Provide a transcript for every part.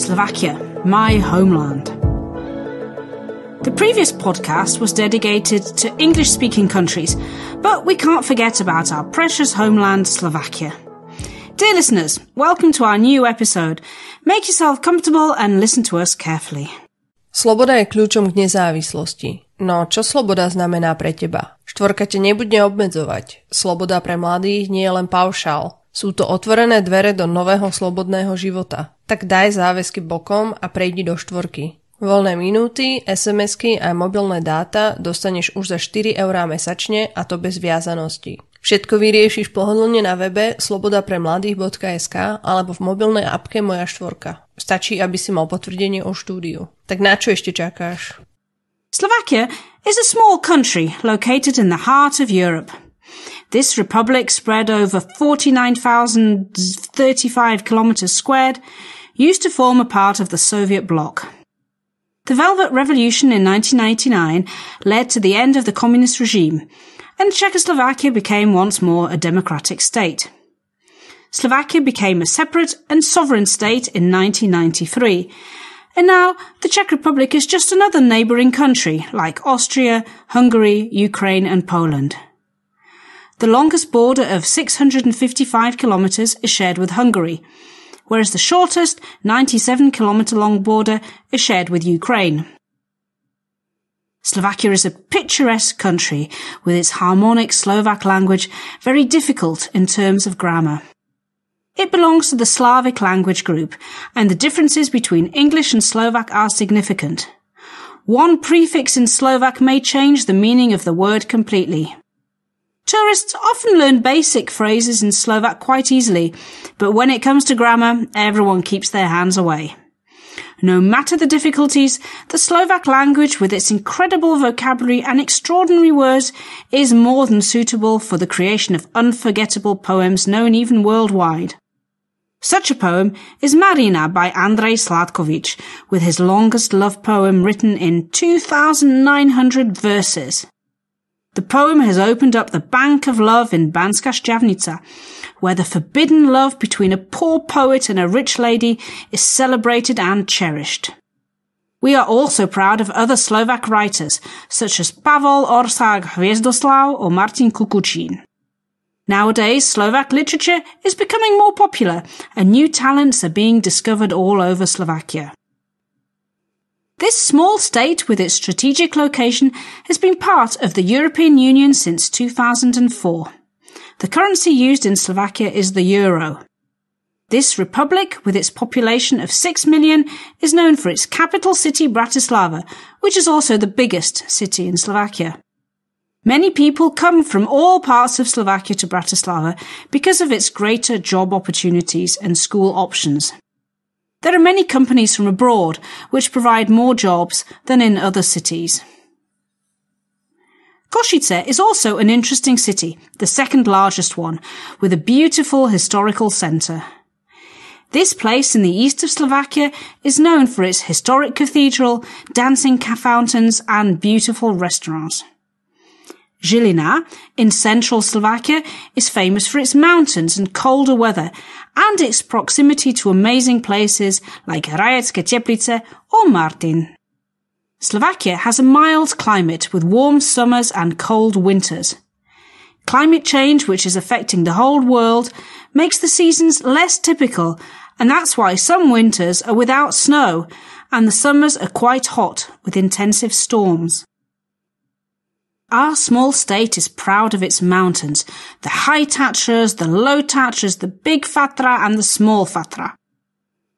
Slovakia, my homeland. The previous podcast was dedicated to English speaking countries, but we can't forget about our precious homeland, Slovakia. Dear listeners, welcome to our new episode. Make yourself comfortable and listen to us carefully. Sloboda je kľúčom k nezávislosti. No, čo sloboda znamená pre teba? Štvorka te nebude obmedzovať. Sloboda pre mladých nie je len paušál. Sú to otvorené dvere do nového slobodného života. Tak daj záväzky bokom a prejdi do štvorky. Voľné minúty, SMS-ky a mobilné dáta dostaneš už za 4 eurá mesačne a to bez viazanosti. Všetko vyriešiš pohodlne na webe slobodapremladých.sk alebo v mobilnej apke Moja štvorka. Stačí, aby si mal potvrdenie o štúdiu. Tak na čo ešte čakáš? Slovakia is a small country located in the heart of Europe. This republic spread over 49,035 kilometers squared used to form a part of the Soviet bloc. The Velvet Revolution in 1999 led to the end of the communist regime, and Czechoslovakia became once more a democratic state. Slovakia became a separate and sovereign state in 1993, and now the Czech Republic is just another neighbouring country like Austria, Hungary, Ukraine and Poland. The longest border of 655 kilometres is shared with Hungary, whereas the shortest 97 kilometre long border is shared with Ukraine. Slovakia is a picturesque country with its harmonic Slovak language very difficult in terms of grammar. It belongs to the Slavic language group, and the differences between English and Slovak are significant. One prefix in Slovak may change the meaning of the word completely. Tourists often learn basic phrases in Slovak quite easily, but when it comes to grammar, everyone keeps their hands away. No matter the difficulties, the Slovak language with its incredible vocabulary and extraordinary words is more than suitable for the creation of unforgettable poems known even worldwide. Such a poem is Marina by Andrej Sládkovič, with his longest love poem written in 2,900 verses. The poem has opened up the Bank of Love in Banská Štiavnica, where the forbidden love between a poor poet and a rich lady is celebrated and cherished. We are also proud of other Slovak writers, such as Pavol Országh Hviezdoslav or Martin Kukučín. Nowadays, Slovak literature is becoming more popular, and new talents are being discovered all over Slovakia. This small state with its strategic location has been part of the European Union since 2004. The currency used in Slovakia is the euro. This republic, with its population of 6 million, is known for its capital city Bratislava, which is also the biggest city in Slovakia. Many people come from all parts of Slovakia to Bratislava because of its greater job opportunities and school options. There are many companies from abroad which provide more jobs than in other cities. Košice is also an interesting city, the second largest one, with a beautiful historical centre. This place in the east of Slovakia is known for its historic cathedral, dancing fountains and beautiful restaurants. Žilina in central Slovakia is famous for its mountains and colder weather and its proximity to amazing places like Rajecké Teplice or Martin. Slovakia has a mild climate with warm summers and cold winters. Climate change, which is affecting the whole world, makes the seasons less typical, and that's why some winters are without snow and the summers are quite hot with intensive storms. Our small state is proud of its mountains, the high Tatras, the low Tatras, the big Fatra and the small Fatra.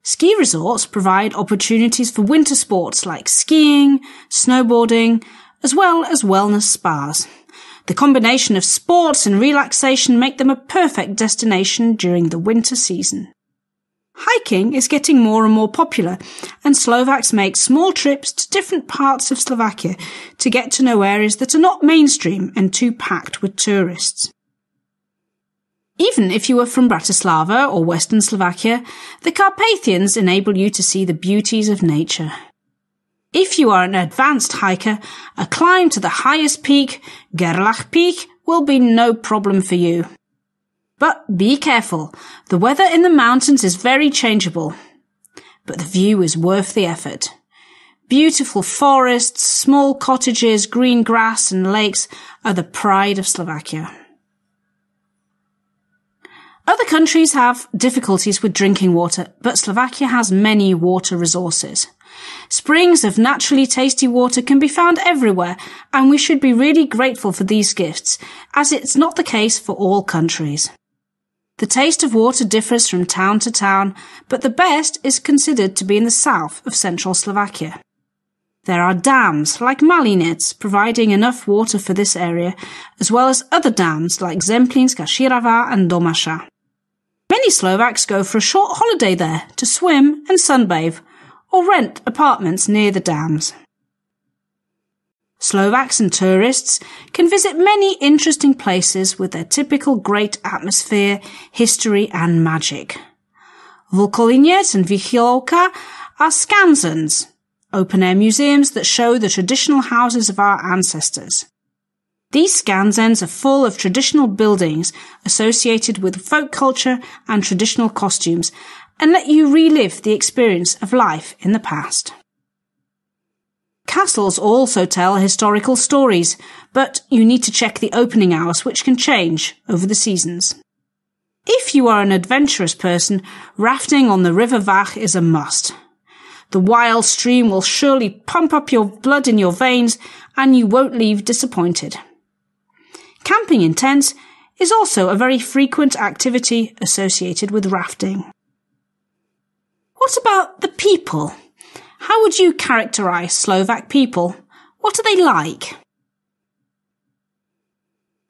Ski resorts provide opportunities for winter sports like skiing, snowboarding, as well as wellness spas. The combination of sports and relaxation make them a perfect destination during the winter season. Hiking is getting more and more popular, and Slovaks make small trips to different parts of Slovakia to get to know areas that are not mainstream and too packed with tourists. Even if you are from Bratislava or Western Slovakia, the Carpathians enable you to see the beauties of nature. If you are an advanced hiker, a climb to the highest peak, Gerlach Peak, will be no problem for you. But be careful. The weather in the mountains is very changeable. but the view is worth the effort. Beautiful forests, small cottages, green grass and lakes are the pride of Slovakia. Other countries have difficulties with drinking water, but Slovakia has many water resources. Springs of naturally tasty water can be found everywhere, and we should be really grateful for these gifts, as it's not the case for all countries. The taste of water differs from town to town, but the best is considered to be in the south of central Slovakia. There are dams like Malinec providing enough water for this area, as well as other dams like Zemplínska Širava and Domaša. Many Slovaks go for a short holiday there to swim and sunbathe, or rent apartments near the dams. Slovaks and tourists can visit many interesting places with their typical great atmosphere, history and magic. Vlkolínec and Vychylovka are skanzens, open-air museums that show the traditional houses of our ancestors. These skanzens are full of traditional buildings associated with folk culture and traditional costumes and let you relive the experience of life in the past. Castles also tell historical stories, but you need to check the opening hours which can change over the seasons. If you are an adventurous person, rafting on the River Váh is a must. The wild stream will surely pump up your blood in your veins and you won't leave disappointed. Camping in tents is also a very frequent activity associated with rafting. What about the people? How would you characterize Slovak people? What are they like?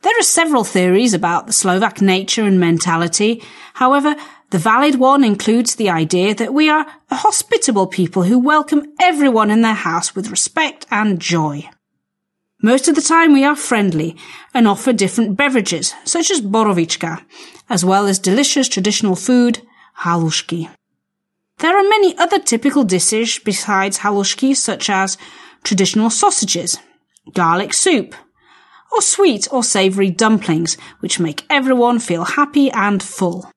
There are several theories about the Slovak nature and mentality. However, the valid one includes the idea that we are a hospitable people who welcome everyone in their house with respect and joy. Most of the time we are friendly and offer different beverages, such as borovichka, as well as delicious traditional food, halushki. There are many other typical dishes besides halushki, such as traditional sausages, garlic soup, or sweet or savory dumplings, which make everyone feel happy and full.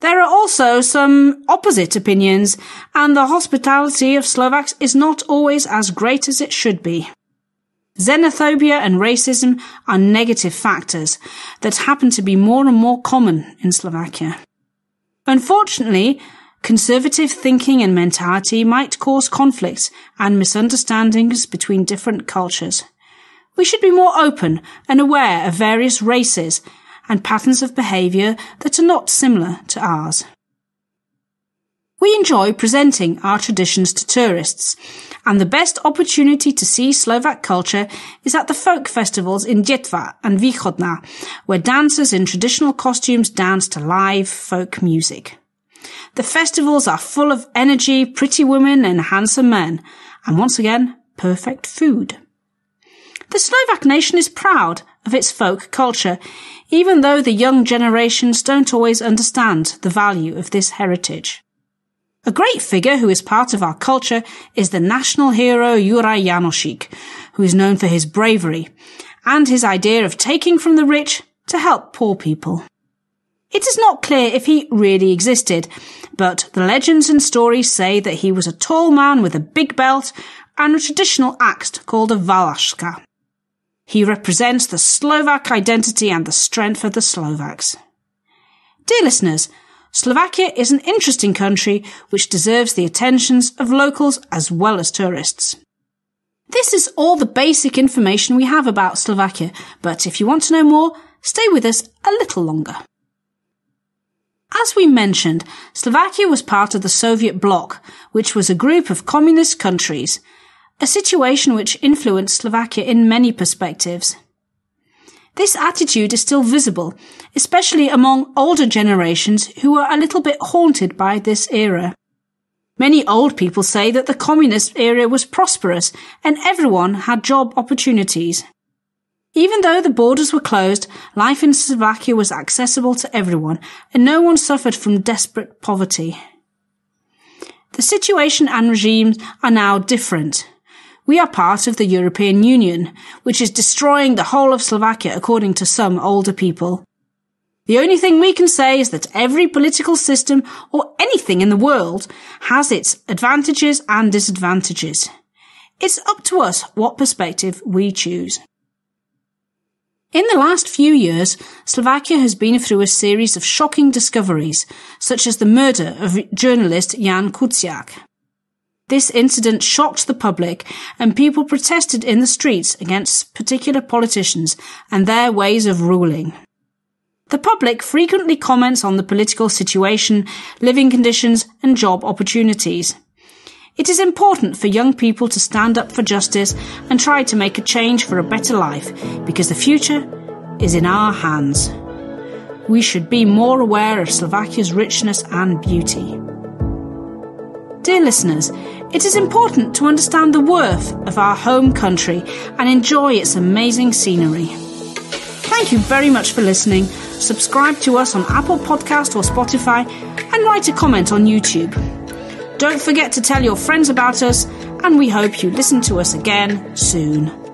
There are also some opposite opinions, and the hospitality of Slovaks is not always as great as it should be. Xenophobia and racism are negative factors that happen to be more and more common in Slovakia. Unfortunately, Conservative thinking and mentality might cause conflicts and misunderstandings between different cultures. We should be more open and aware of various races and patterns of behaviour that are not similar to ours. We enjoy presenting our traditions to tourists, and the best opportunity to see Slovak culture is at the folk festivals in Detva and Východná, where dancers in traditional costumes dance to live folk music. The festivals are full of energy, pretty women and handsome men, and once again, perfect food. The Slovak nation is proud of its folk culture, even though the young generations don't always understand the value of this heritage. A great figure who is part of our culture is the national hero Juraj Janošík, who is known for his bravery and his idea of taking from the rich to help poor people. It is not clear if he really existed, but the legends and stories say that he was a tall man with a big belt and a traditional axe called a valaška. He represents the Slovak identity and the strength of the Slovaks. Dear listeners, Slovakia is an interesting country which deserves the attentions of locals as well as tourists. This is all the basic information we have about Slovakia, but if you want to know more, stay with us a little longer. As we mentioned, Slovakia was part of the Soviet bloc, which was a group of communist countries, a situation which influenced Slovakia in many perspectives. This attitude is still visible, especially among older generations who are a little bit haunted by this era. Many old people say that the communist era was prosperous and everyone had job opportunities. Even though the borders were closed, life in Slovakia was accessible to everyone, and no one suffered from desperate poverty. The situation and regimes are now different. We are part of the European Union, which is destroying the whole of Slovakia according to some older people. The only thing we can say is that every political system or anything in the world has its advantages and disadvantages. It's up to us what perspective we choose. In the last few years, Slovakia has been through a series of shocking discoveries, such as the murder of journalist Jan Kuciak. This incident shocked the public and people protested in the streets against particular politicians and their ways of ruling. The public frequently comments on the political situation, living conditions and job opportunities. It is important for young people to stand up for justice and try to make a change for a better life because the future is in our hands. We should be more aware of Slovakia's richness and beauty. Dear listeners, it is important to understand the worth of our home country and enjoy its amazing scenery. Thank you very much for listening. Subscribe to us on Apple Podcast or Spotify and write a comment on YouTube. Don't forget to tell your friends about us and we hope you listen to us again soon.